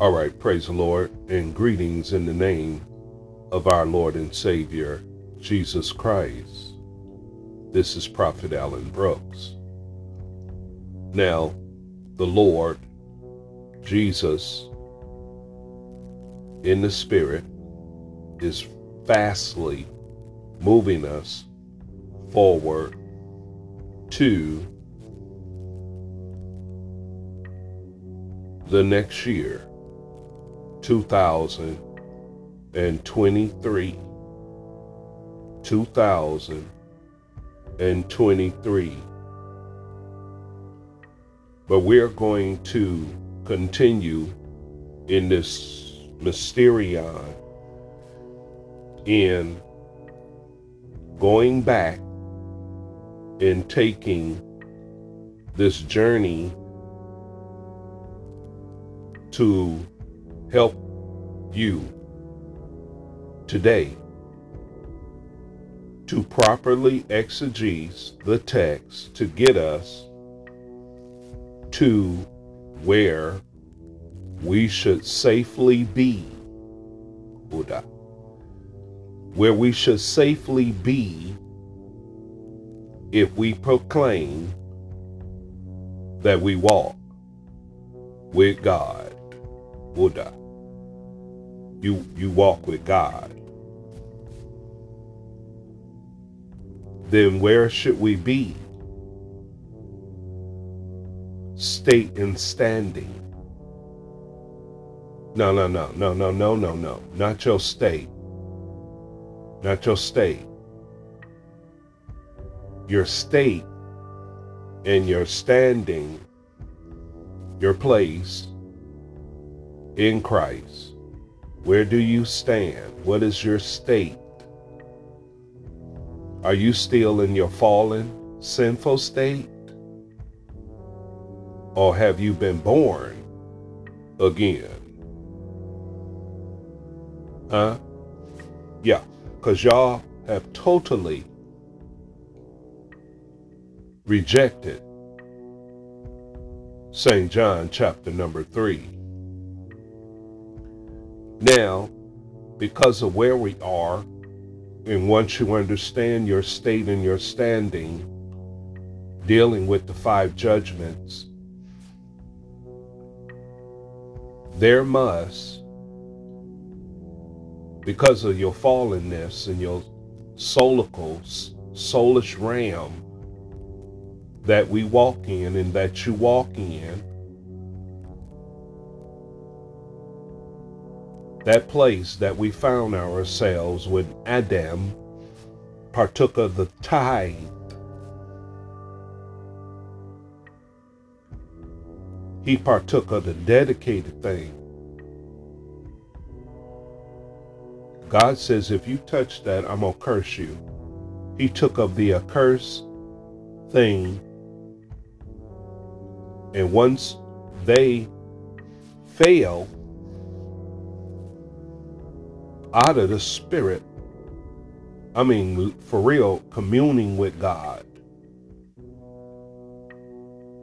All right, praise the Lord, and greetings in the name of our Lord and Savior, Jesus Christ. This is Prophet Allen Brooks. Now, the Lord, Jesus, in the Spirit, is fastly moving us forward to the next year, 2023. 2023. But we're going to continue in this mysterion in going back and taking this journey to help you today to properly exegese the text to get us to where we should safely be. Buddha. Where we should safely be if we proclaim that we walk with God. Buddha. You you walk with God. Then where should we be? State and standing. No, no, no, no, no, no, no, no. Not your state. Not your state. Your state and your standing, your place in Christ. Where do you stand? What is your state? Are you still in your fallen, sinful state? Or have you been born again? Huh? Yeah, because y'all have totally rejected St. John chapter number 3. Now, because of where we are, and once you understand your state and your standing, dealing with the five judgments, there must, because of your fallenness and your soulicals, soulish realm that we walk in and that you walk in, that place that we found ourselves when Adam partook of the tithe. He partook of the dedicated thing. God says, if you touch that, I'm going to curse you. He took of the accursed thing. And once they fail, out of the spirit. I mean, for real, communing with God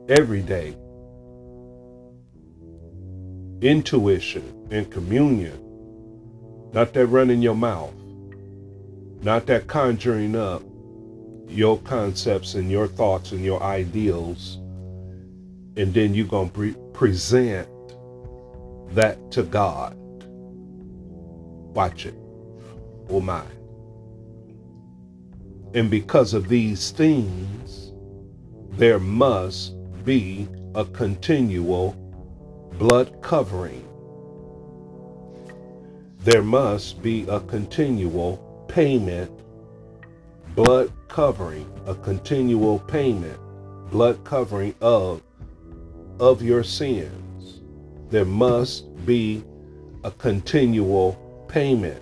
every day. Intuition and communion. Not that running your mouth. Not that conjuring up your concepts and your thoughts and your ideals. And then you're going to pre- present that to God. Watch it. Oh my. And because of these things, there must be a continual blood covering. There must be a continual payment, blood covering, a continual payment, blood covering of, of your sins. There must be a continual payment.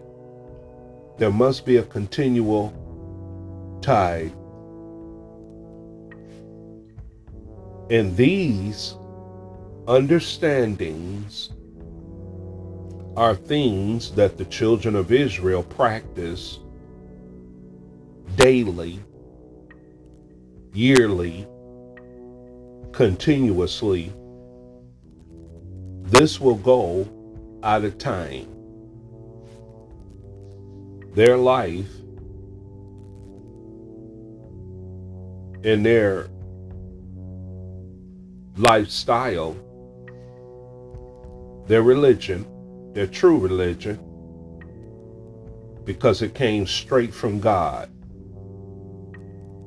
There must be a continual tithe. And these understandings are things that the children of Israel practice daily, yearly, continuously. This will go at a time. Their life and their lifestyle, their religion, their true religion, because it came straight from God.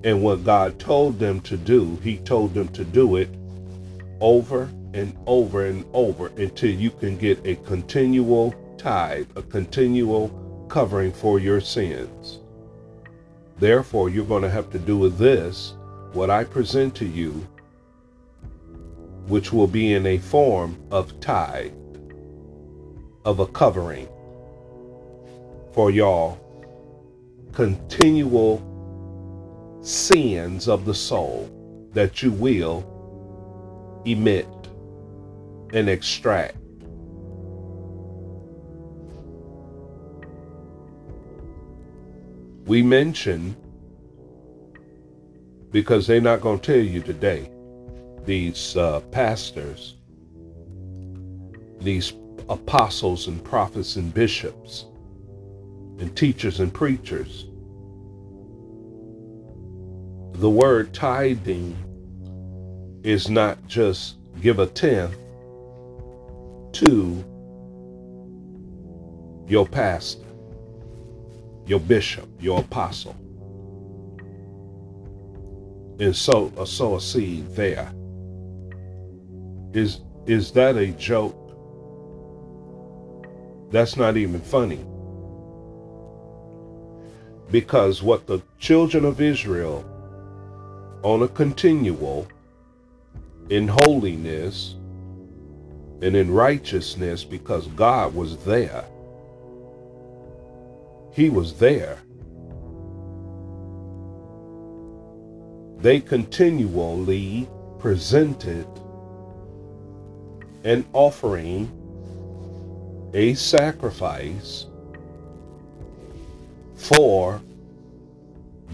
And what God told them to do, He told them to do it over and over and over until you can get a continual tithe, a continual covering for your sins. Therefore, you're going to have to do with this what I present to you, which will be in a form of tithe, of a covering for y'all continual sins of the soul that you will emit and extract. We mention, because they're not going to tell you today, these uh, pastors, these apostles and prophets and bishops, and teachers and preachers. The word tithing is not just give a tenth to your pastor, your bishop, your apostle, and sow, uh, sow a seed there. Is is that a joke? That's not even funny. Because what the children of Israel on a continual in holiness and in righteousness because God was there. He was there. They continually presented an offering, a sacrifice for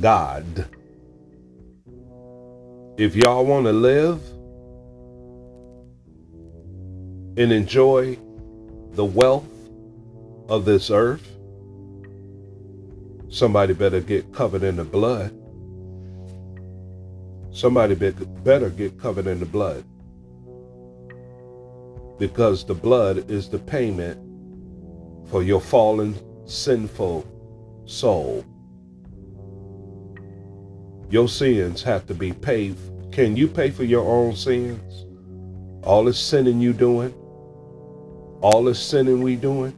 God. If y'all want to live, and enjoy the wealth of this earth, somebody better get covered in the blood. Somebody better get covered in the blood. Because the blood is the payment for your fallen, sinful soul. Your sins have to be paid. Can you pay for your own sins? All the sinning you doing? all the sinning we doing,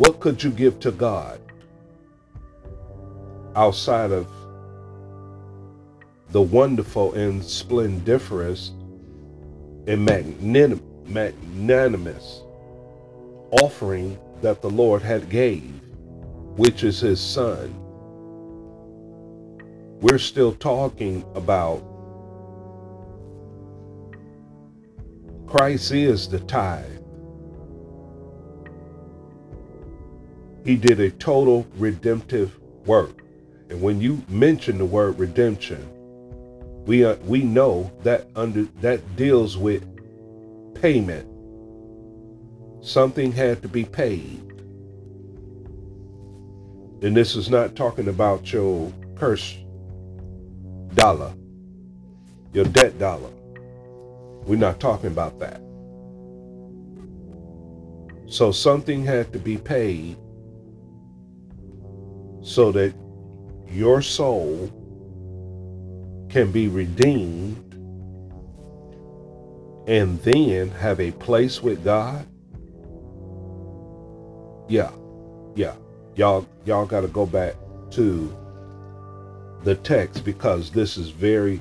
what could you give to God outside of the wonderful and splendiferous and magnanimous offering that the Lord had gave, which is his son. We're still talking about Christ is the tithe. He did a total redemptive work. And when you mention the word redemption, we uh, we know that under that deals with payment. Something had to be paid. And this is not talking about your purse dollar, your debt dollar. We're not talking about that. So something had to be paid so that your soul can be redeemed and then have a place with God. Yeah. Yeah. Y'all y'all got to go back to the text because this is very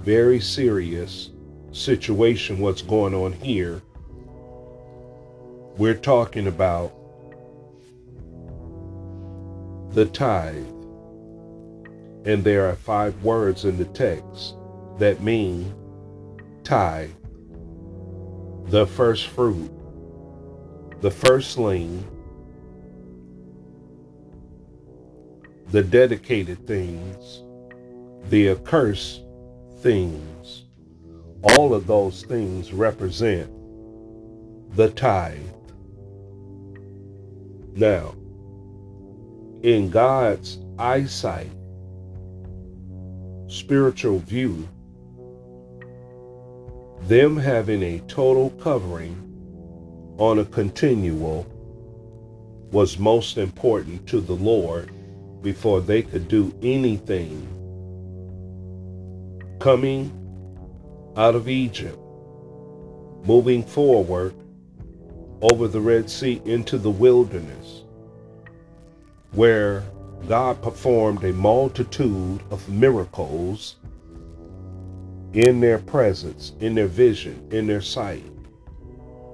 very serious situation, what's going on here, we're talking about the tithe. And there are five words in the text that mean tithe, the first fruit, the firstling, the dedicated things, the accursed things all of those things represent the tithe. Now, in God's eyesight, spiritual view, them having a total covering on a continual was most important to the Lord before they could do anything. Coming out of Egypt, moving forward over the Red Sea into the wilderness, where God performed a multitude of miracles in their presence, in their vision, in their sight,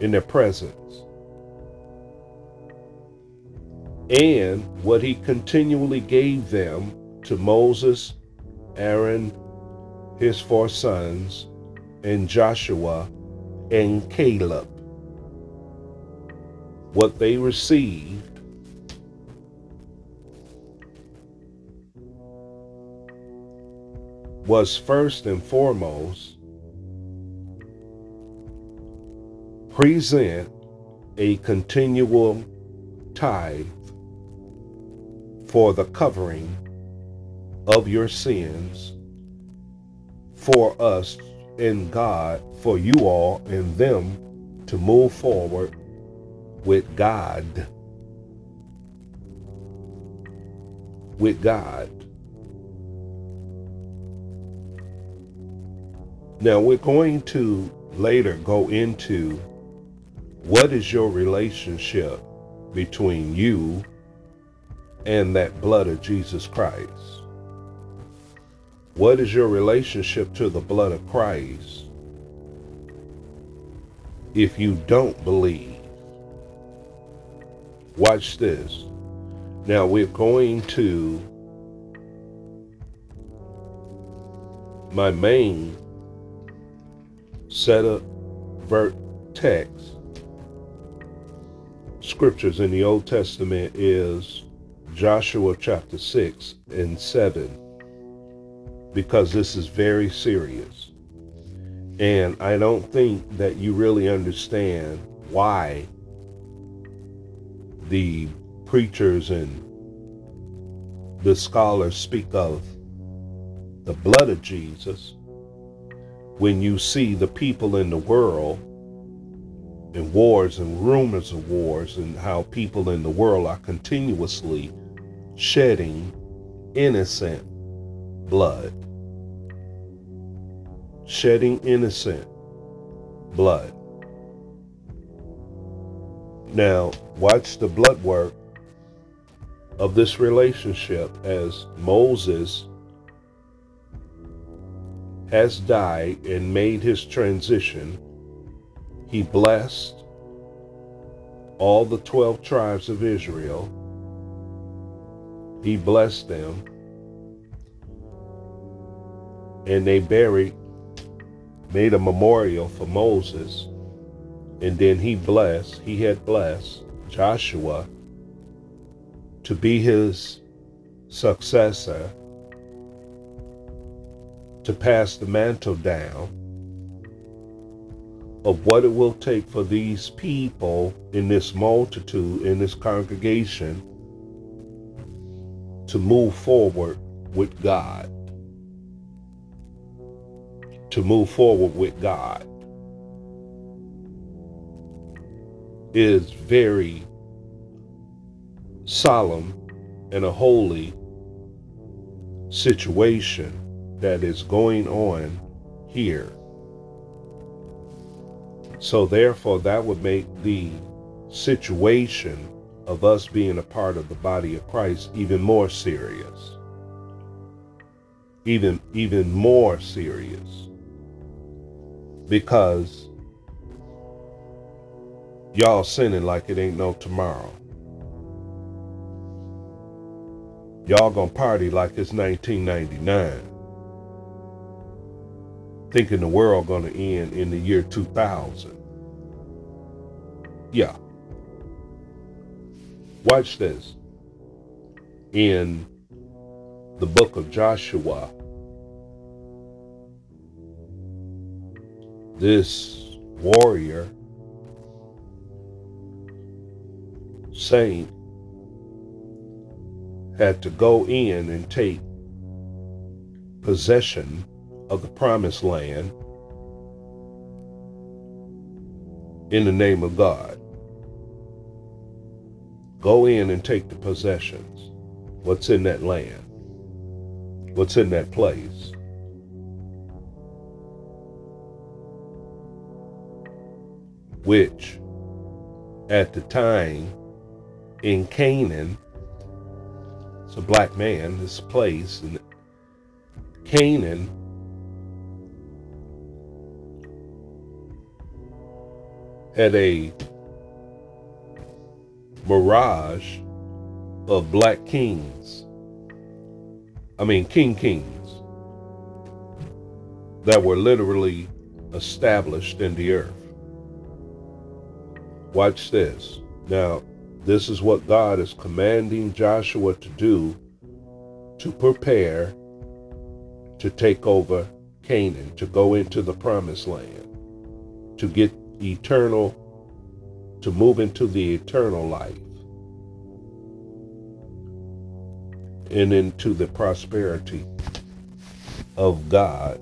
in their presence. And what he continually gave them to Moses, Aaron, his four sons, and Joshua and Caleb. What they received was first and foremost present a continual tithe for the covering of your sins for us and God, for you all and them to move forward with God. With God. Now, we're going to later go into what is your relationship between you and that blood of Jesus Christ? What is your relationship to the blood of Christ if you don't believe? Watch this. Now we're going to my main set of vert text scriptures in the Old Testament is Joshua chapter 6 and 7 because this is very serious. And I don't think that you really understand why the preachers and the scholars speak of the blood of Jesus when you see the people in the world and wars and rumors of wars and how people in the world are continuously shedding innocent blood. Shedding innocent blood. Now, watch the blood work of this relationship as Moses has died and made his transition, he blessed all the 12 tribes of Israel. He blessed them. And they buried, made a memorial for Moses. And then he blessed, he had blessed Joshua to be his successor to pass the mantle down of what it will take for these people in this multitude, in this congregation, to move forward with God. To move forward with God is very solemn and a holy situation that is going on here. So, therefore, that would make the situation of us being a part of the body of Christ even more serious. Even, even more serious. Because y'all sinning like it ain't no tomorrow. Y'all gonna party like it's 1999 thinking the world going to end in the year 2000. Yeah. Watch this. In the book of Joshua, this warrior saint had to go in and take possession of the promised land in the name of God. Go in and take the possessions. What's in that land? What's in that place? Which, at the time in Canaan, it's a black man, this place, and Canaan had a mirage of black kings. I mean, king kings that were literally established in the earth. Watch this. Now, this is what God is commanding Joshua to do to prepare to take over Canaan, to go into the promised land, to get eternal, to move into the eternal life and into the prosperity of God.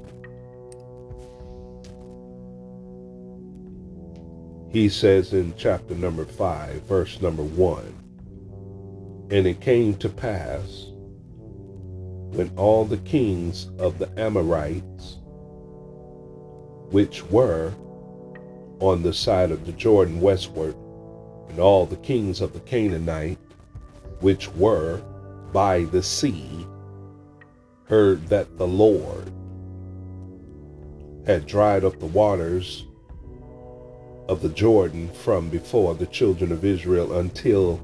He says in chapter number 5, verse number 1 And it came to pass when all the kings of the Amorites, which were on the side of the Jordan westward, and all the kings of the Canaanite, which were by the sea, heard that the Lord had dried up the waters of the Jordan from before the children of Israel until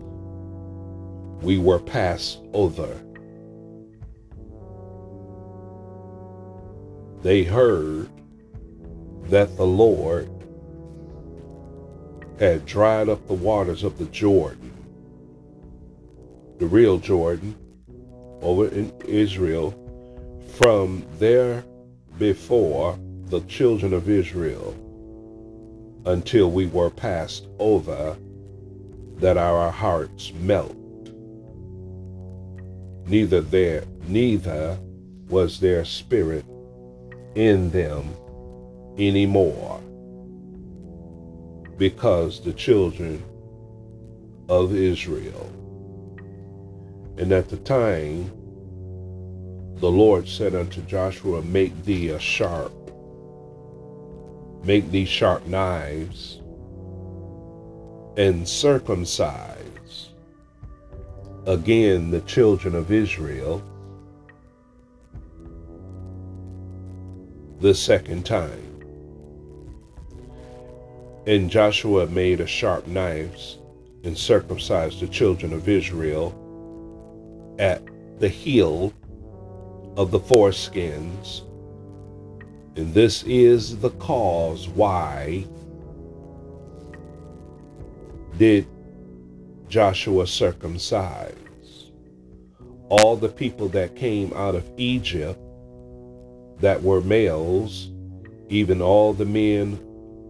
we were passed over. They heard that the Lord had dried up the waters of the Jordan, the real Jordan, over in Israel, from there before the children of Israel until we were passed over, that our hearts melt. Neither there, neither was their spirit in them anymore because the children of Israel. And at the time, the Lord said unto Joshua, Make thee a sharp make these sharp knives and circumcise again the children of Israel the second time. And Joshua made a sharp knives and circumcised the children of Israel at the heel of the foreskins. And this is the cause why did Joshua circumcise all the people that came out of Egypt that were males, even all the men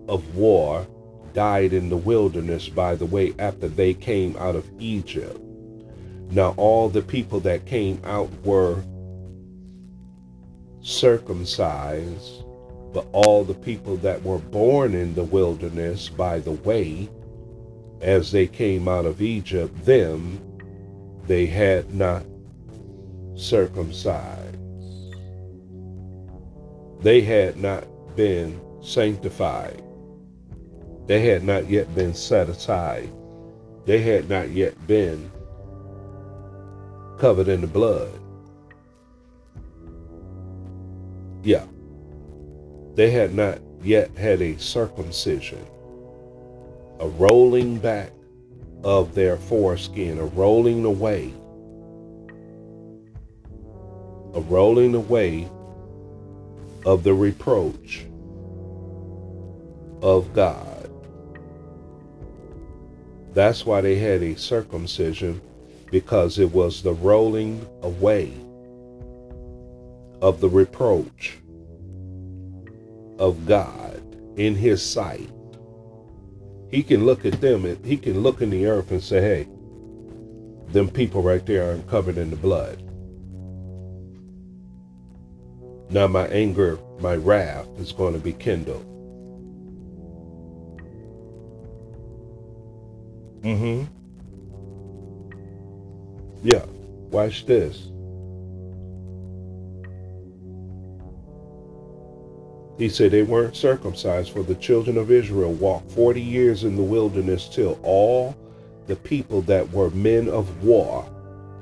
of war died in the wilderness by the way after they came out of Egypt. Now all the people that came out were circumcised, but all the people that were born in the wilderness by the way, as they came out of Egypt, them they had not circumcised. They had not been sanctified. They had not yet been set aside. They had not yet been covered in the blood. Yeah. They had not yet had a circumcision, a rolling back of their foreskin, a rolling away, a rolling away of the reproach of God. That's why they had a circumcision, because it was the rolling away of the reproach of God in his sight. He can look at them and he can look in the earth and say, hey, them people right there are covered in the blood. Now my anger, my wrath is going to be kindled. Mm-hmm. Yeah, watch this. He said they weren't circumcised, for the children of Israel walked 40 years in the wilderness till all the people that were men of war,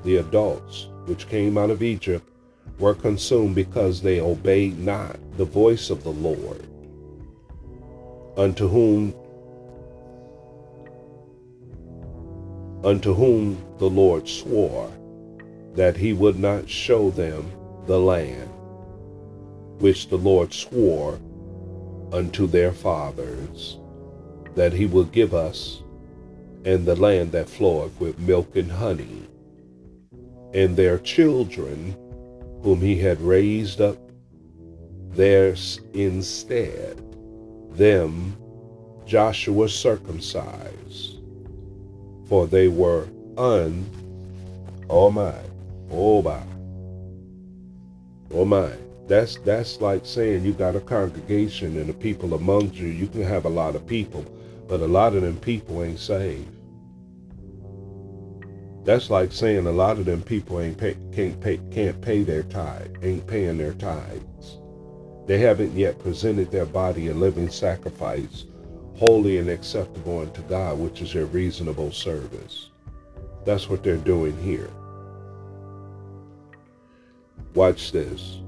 the adults, which came out of Egypt, were consumed because they obeyed not the voice of the Lord, unto whom unto whom the Lord swore that he would not show them the land which the Lord swore unto their fathers, that he will give us, and the land that floweth with milk and honey, and their children, whom he had raised up theirs instead, them Joshua circumcised, for they were un, oh my, oh my, oh my, that's that's like saying you got a congregation and the people among you. You can have a lot of people, but a lot of them people ain't saved. That's like saying a lot of them people ain't pay, can't pay can't pay their tithe, ain't paying their tithes. They haven't yet presented their body a living sacrifice, holy and acceptable unto God, which is their reasonable service. That's what they're doing here. Watch this.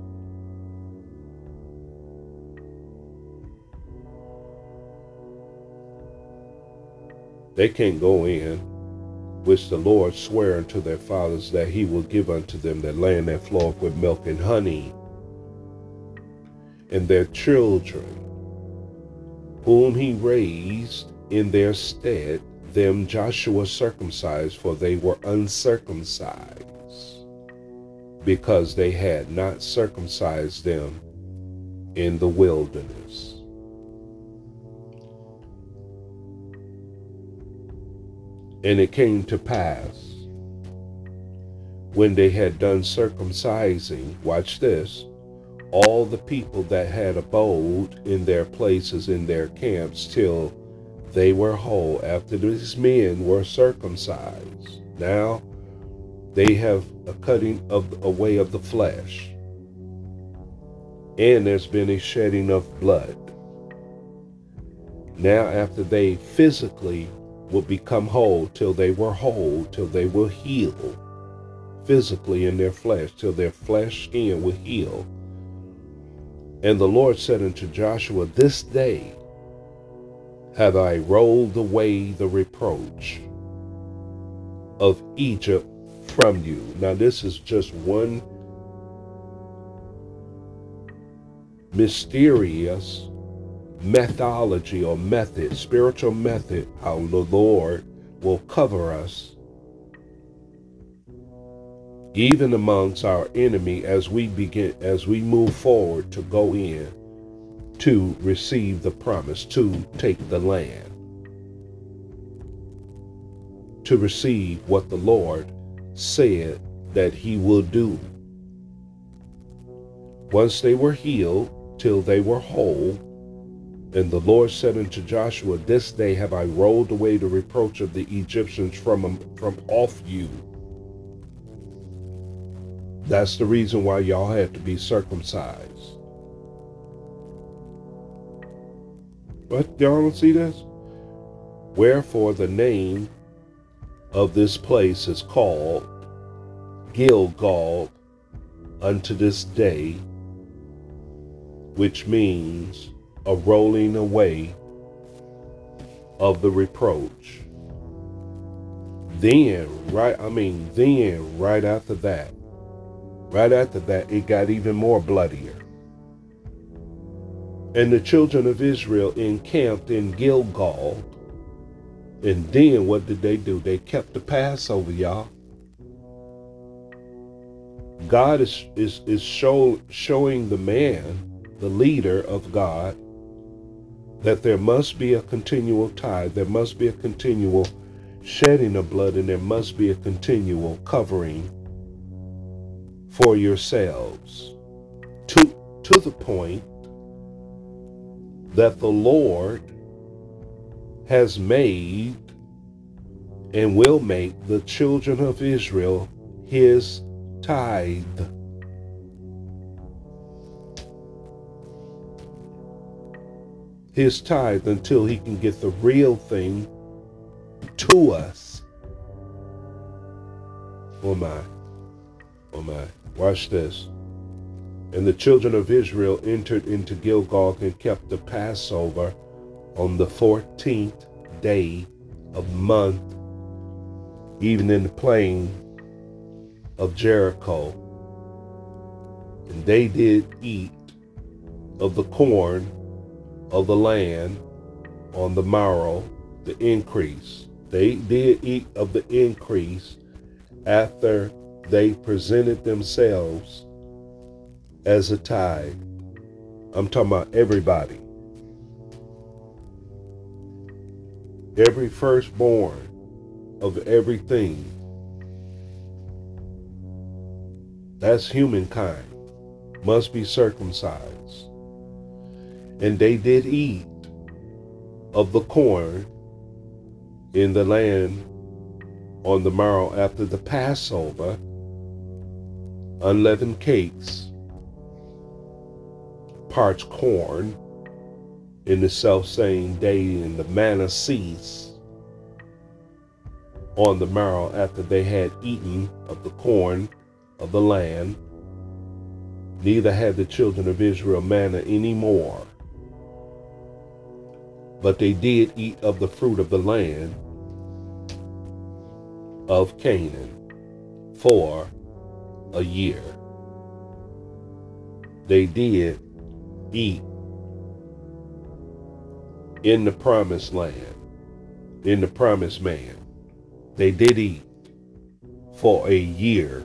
They can't go in, which the Lord sware unto their fathers that he will give unto them that land that floweth with milk and honey, and their children, whom he raised in their stead, them Joshua circumcised, for they were uncircumcised, because they had not circumcised them in the wilderness. And it came to pass when they had done circumcising, watch this, all the people that had abode in their places in their camps till they were whole after these men were circumcised. Now they have a cutting of away of the flesh, and there's been a shedding of blood. Now, after they physically would become whole till they were whole, till they were healed physically in their flesh, till their flesh skin would heal. And the Lord said unto Joshua, This day have I rolled away the reproach of Egypt from you. Now, this is just one mysterious methodology or method, spiritual method, how the Lord will cover us, even amongst our enemy, as we begin, as we move forward to go in to receive the promise, to take the land, to receive what the Lord said that He will do. Once they were healed, till they were whole, and the Lord said unto Joshua, This day have I rolled away the reproach of the Egyptians from, from off you. That's the reason why y'all had to be circumcised. But y'all don't see this? Wherefore the name of this place is called Gilgal unto this day, which means a rolling away of the reproach. Then, right, I mean, then, right after that, right after that, it got even more bloodier. And the children of Israel encamped in Gilgal. And then what did they do? They kept the Passover, y'all. God is, is, is show, showing the man, the leader of God, that there must be a continual tithe, there must be a continual shedding of blood, and there must be a continual covering for yourselves to, to the point that the Lord has made and will make the children of Israel his tithe. His tithe until he can get the real thing to us. Oh my. Oh my. Watch this. And the children of Israel entered into Gilgal and kept the Passover on the 14th day of the month, even in the plain of Jericho. And they did eat of the corn of the land on the morrow, the increase. They did eat of the increase after they presented themselves as a tithe. I'm talking about everybody. Every firstborn of everything. That's humankind. Must be circumcised. And they did eat of the corn in the land on the morrow after the Passover, unleavened cakes, parched corn in the self same day, and the manna ceased on the morrow after they had eaten of the corn of the land. Neither had the children of Israel manna any more but they did eat of the fruit of the land of Canaan for a year. They did eat in the promised land, in the promised man. They did eat for a year.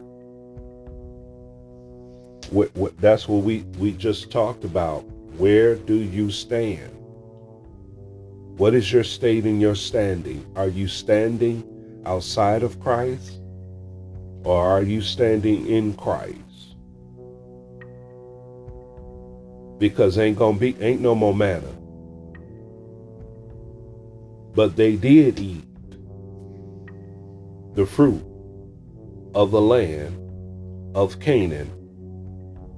What, what, That's what we, we just talked about. Where do you stand? What is your state in your standing? Are you standing outside of Christ? Or are you standing in Christ? Because ain't gonna be ain't no more manna. But they did eat the fruit of the land of Canaan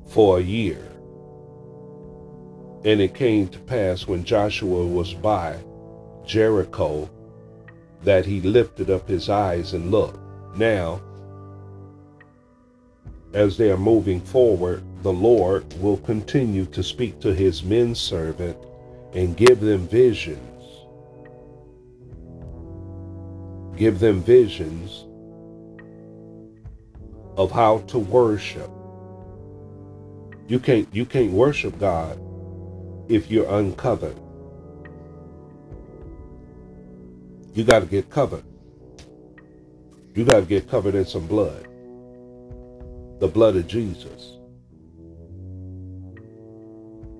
for a year. And it came to pass when Joshua was by Jericho that he lifted up his eyes and looked. Now, as they are moving forward, the Lord will continue to speak to his men servant and give them visions. Give them visions of how to worship. You can't you can't worship God if you're uncovered. You got to get covered. You got to get covered in some blood. The blood of Jesus.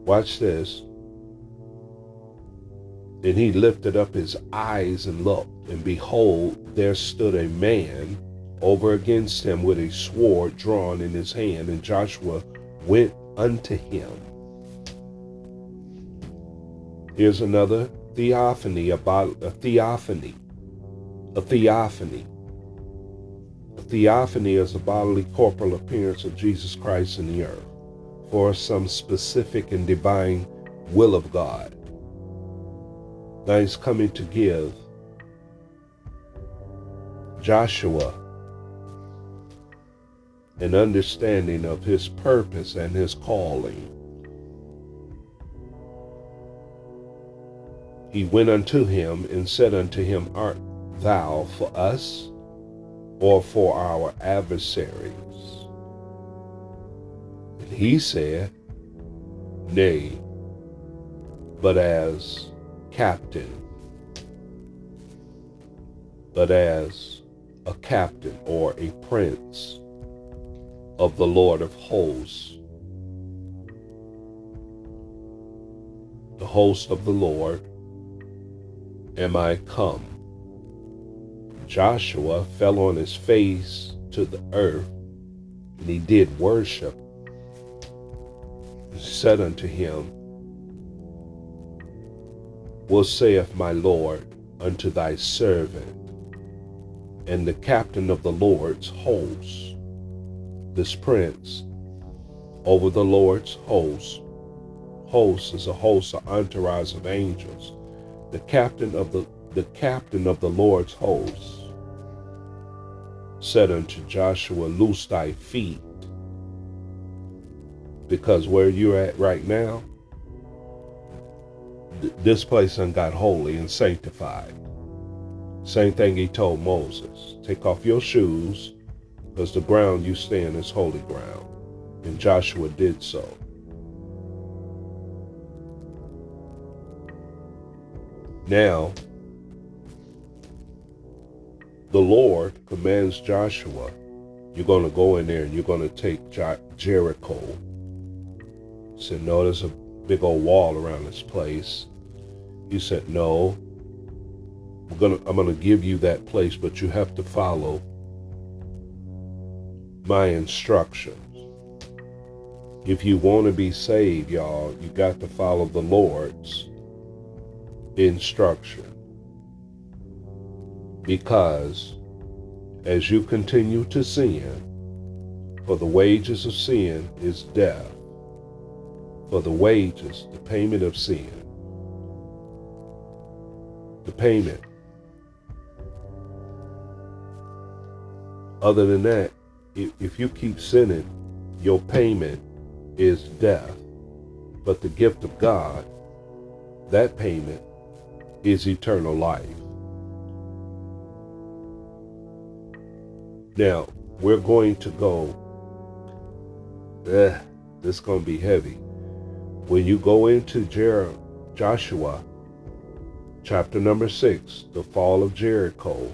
Watch this. And he lifted up his eyes and looked, and behold, there stood a man over against him with a sword drawn in his hand, and Joshua went unto him. Here's another theophany, about a theophany. A theophany. Theophany is a bodily corporal appearance of Jesus Christ in the earth for some specific and divine will of God. Now he's coming to give Joshua an understanding of his purpose and his calling. He went unto him and said unto him, Art thou for us or for our adversaries? And he said, Nay, but as captain, but as a captain or a prince of the Lord of hosts, the host of the Lord am I come. Joshua fell on his face to the earth, and he did worship, and said unto him, What saith my Lord unto thy servant? And the captain of the Lord's hosts, this prince over the Lord's host, host is a host, an entourage of angels. The captain of the the captain of the Lord's hosts said unto Joshua, Loose thy feet, because where you're at right now, th- this place done got holy and sanctified. Same thing he told Moses take off your shoes, because the ground you stand is holy ground. And Joshua did so. Now, the Lord commands Joshua, you're going to go in there and you're going to take Jericho. Said, no, there's a big old wall around this place. He said, no, I'm going to, I'm going to give you that place, but you have to follow my instructions. If you want to be saved, y'all, you got to follow the Lord's instruction because as you continue to sin, for the wages of sin is death, for the wages, the payment of sin, the payment. Other than that, if you keep sinning, your payment is death. But the gift of God, that payment is eternal life. Now, we're going to go, eh, this is going to be heavy. When you go into Jer- Joshua, chapter number six, the fall of Jericho,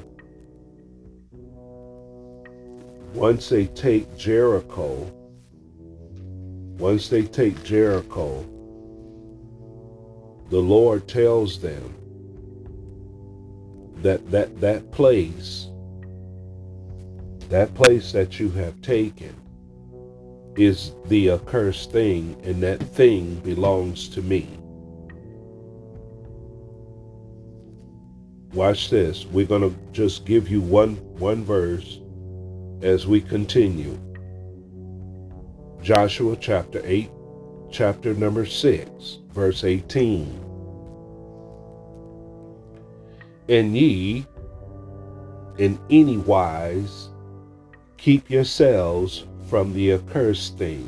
once they take Jericho, once they take Jericho, the Lord tells them that that, that place that place that you have taken is the accursed thing, and that thing belongs to me. Watch this. We're going to just give you one one verse as we continue. Joshua chapter 8, chapter number 6, verse 18. And ye in any wise Keep yourselves from the accursed things,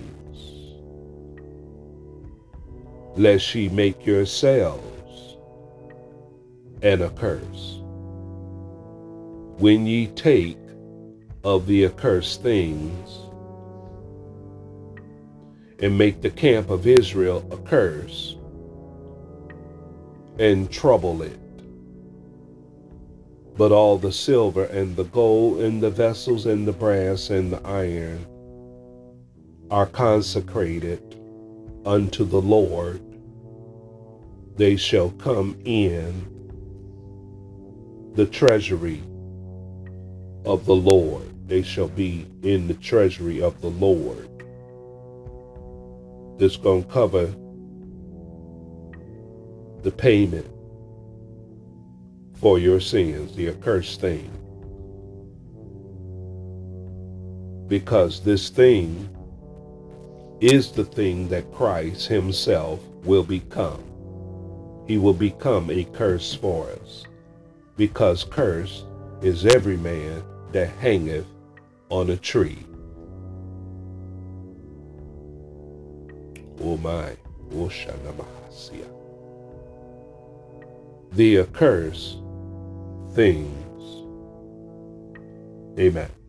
lest ye make yourselves an accursed. When ye take of the accursed things, and make the camp of Israel a curse, and trouble it but all the silver and the gold and the vessels and the brass and the iron are consecrated unto the Lord. They shall come in the treasury of the Lord. They shall be in the treasury of the Lord. This going to cover the payment for your sins, the accursed thing. Because this thing is the thing that Christ Himself will become. He will become a curse for us. Because cursed is every man that hangeth on a tree. Oh my, oh The accursed things. Amen.